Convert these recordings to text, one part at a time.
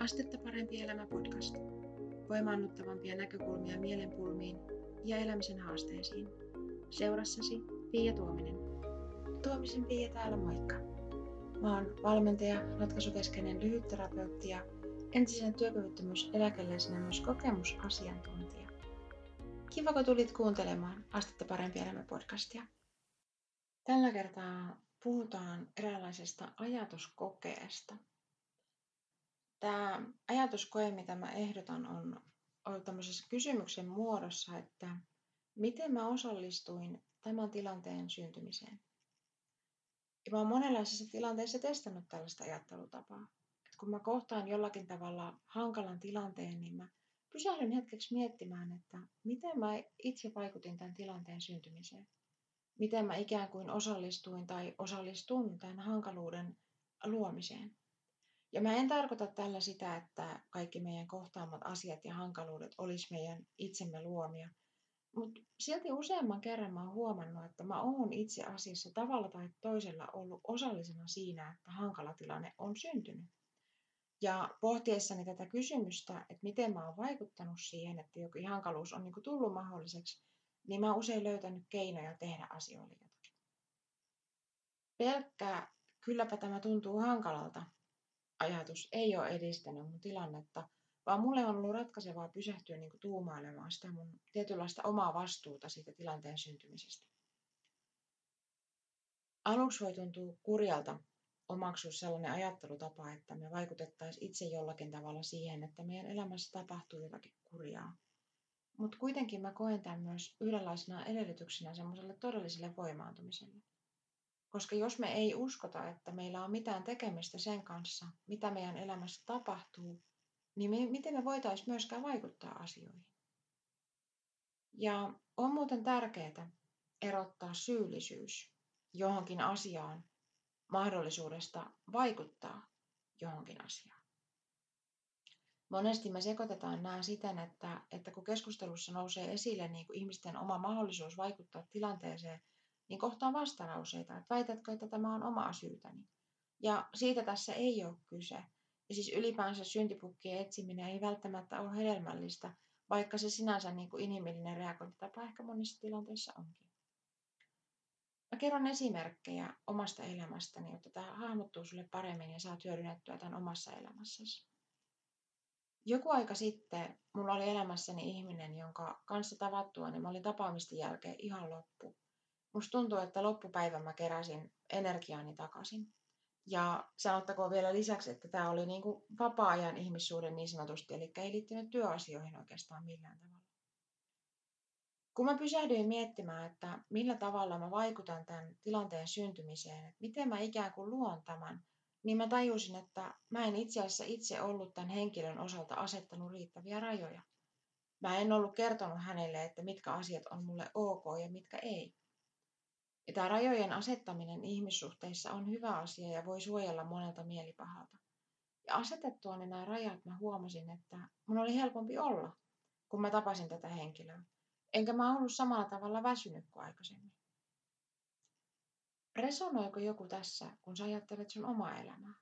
Astetta parempi elämä podcast. Voimaannuttavampia näkökulmia mielenpulmiin ja elämisen haasteisiin. Seurassasi Pia Tuominen. Tuomisen Pia täällä moikka. Mä oon valmentaja, ratkaisukeskeinen lyhytterapeutti ja entisen työkyvyttömyyseläkeläisenä myös kokemusasiantuntija. Kiva, kun tulit kuuntelemaan Astetta parempi elämä podcastia. Tällä kertaa puhutaan eräänlaisesta ajatuskokeesta – Tämä ajatuskoe, mitä mä ehdotan, on ollut tämmöisessä kysymyksen muodossa, että miten mä osallistuin tämän tilanteen syntymiseen. Ja mä oon monenlaisissa tilanteissa testannut tällaista ajattelutapaa. Et kun mä kohtaan jollakin tavalla hankalan tilanteen, niin mä pysähdyn hetkeksi miettimään, että miten mä itse vaikutin tämän tilanteen syntymiseen. Miten mä ikään kuin osallistuin tai osallistun tämän hankaluuden luomiseen. Ja mä en tarkoita tällä sitä, että kaikki meidän kohtaamat asiat ja hankaluudet olisi meidän itsemme luomia. Mutta silti useamman kerran mä oon huomannut, että mä oon itse asiassa tavalla tai toisella ollut osallisena siinä, että hankala tilanne on syntynyt. Ja pohtiessani tätä kysymystä, että miten mä oon vaikuttanut siihen, että joku hankaluus on niinku tullut mahdolliseksi, niin mä oon usein löytänyt keinoja tehdä asioille jotakin. Pelkkä kylläpä tämä tuntuu hankalalta, ajatus ei ole edistänyt mun tilannetta, vaan mulle on ollut ratkaisevaa pysähtyä niin kuin tuumailemaan sitä mun tietynlaista omaa vastuuta siitä tilanteen syntymisestä. Aluksi voi tuntua kurjalta omaksua sellainen ajattelutapa, että me vaikutettaisiin itse jollakin tavalla siihen, että meidän elämässä tapahtuu jotakin kurjaa. Mutta kuitenkin mä koen tämän myös yhdenlaisena edellytyksenä semmoiselle todelliselle voimaantumiselle. Koska jos me ei uskota, että meillä on mitään tekemistä sen kanssa, mitä meidän elämässä tapahtuu, niin me, miten me voitaisiin myöskään vaikuttaa asioihin. Ja on muuten tärkeää erottaa syyllisyys johonkin asiaan mahdollisuudesta vaikuttaa johonkin asiaan. Monesti me sekoitetaan nämä siten, että, että kun keskustelussa nousee esille niin kuin ihmisten oma mahdollisuus vaikuttaa tilanteeseen, niin kohtaan vastalauseita, että väitätkö, että tämä on omaa syytäni. Ja siitä tässä ei ole kyse. Ja siis ylipäänsä syntipukkien etsiminen ei välttämättä ole hedelmällistä, vaikka se sinänsä niin kuin inhimillinen reagointitapa ehkä monissa tilanteissa onkin. Mä kerron esimerkkejä omasta elämästäni, jotta tämä hahmottuu sulle paremmin ja saat hyödynnettyä tämän omassa elämässäsi. Joku aika sitten mulla oli elämässäni ihminen, jonka kanssa tavattua, niin mä olin tapaamisten jälkeen ihan loppu. Musta tuntuu, että loppupäivän mä keräsin energiaani takaisin. Ja sanottakoon vielä lisäksi, että tämä oli niin kuin vapaa-ajan ihmissuuden niin sanotusti, eli ei liittynyt työasioihin oikeastaan millään tavalla. Kun mä pysähdyin miettimään, että millä tavalla mä vaikutan tämän tilanteen syntymiseen, että miten mä ikään kuin luon tämän, niin mä tajusin, että mä en itse asiassa itse ollut tämän henkilön osalta asettanut riittäviä rajoja. Mä en ollut kertonut hänelle, että mitkä asiat on mulle ok ja mitkä ei. Ja tämä rajojen asettaminen ihmissuhteissa on hyvä asia ja voi suojella monelta mielipahalta. Ja asetettua ne nämä rajat mä huomasin, että mun oli helpompi olla, kun mä tapasin tätä henkilöä. Enkä mä ollut samalla tavalla väsynyt kuin aikaisemmin. Resonoiko joku tässä, kun sä ajattelet sun omaa elämää?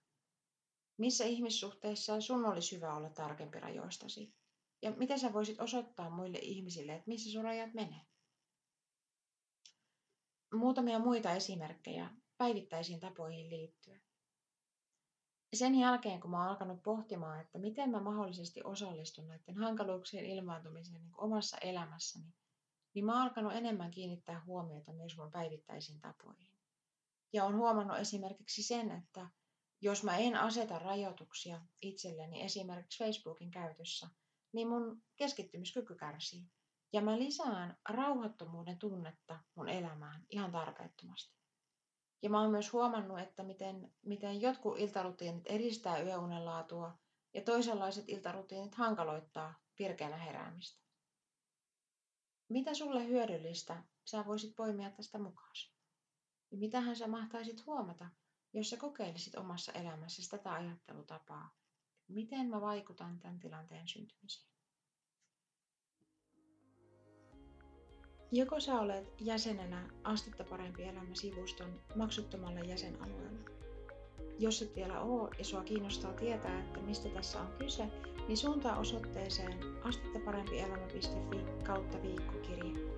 Missä ihmissuhteissa sun olisi hyvä olla tarkempi rajoistasi? Ja miten sä voisit osoittaa muille ihmisille, että missä sun rajat menee? Muutamia muita esimerkkejä päivittäisiin tapoihin liittyen. Sen jälkeen, kun mä oon alkanut pohtimaan, että miten mä mahdollisesti osallistun näiden hankaluuksien ilmaantumiseen niin omassa elämässäni, niin mä oon alkanut enemmän kiinnittää huomiota myös mun päivittäisiin tapoihin. Ja on huomannut esimerkiksi sen, että jos mä en aseta rajoituksia itselleni esimerkiksi Facebookin käytössä, niin mun keskittymiskyky kärsii. Ja mä lisään rauhattomuuden tunnetta mun elämään ihan tarpeettomasti. Ja mä oon myös huomannut, että miten, miten jotkut iltarutiinit edistää yöunen laatua ja toisenlaiset iltarutiinit hankaloittaa virkeänä heräämistä. Mitä sulle hyödyllistä sä voisit poimia tästä mukaan? Ja mitähän sä mahtaisit huomata, jos sä kokeilisit omassa elämässäsi tätä ajattelutapaa? Miten mä vaikutan tämän tilanteen syntymiseen? Joko sä olet jäsenenä Astetta parempi elämä sivuston maksuttomalla jäsenalueella, Jos et vielä oo ja sua kiinnostaa tietää, että mistä tässä on kyse, niin suuntaa osoitteeseen astettaparempielämä.fi kautta viikkokirje.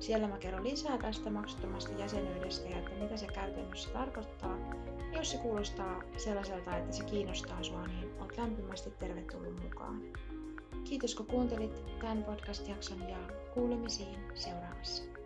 Siellä mä kerron lisää tästä maksuttomasta jäsenyydestä ja että mitä se käytännössä tarkoittaa. Jos se kuulostaa sellaiselta, että se kiinnostaa sua, niin oot lämpimästi tervetullut mukaan. Kiitos kun kuuntelit tämän podcast-jakson ja kuulemisiin seuraavassa.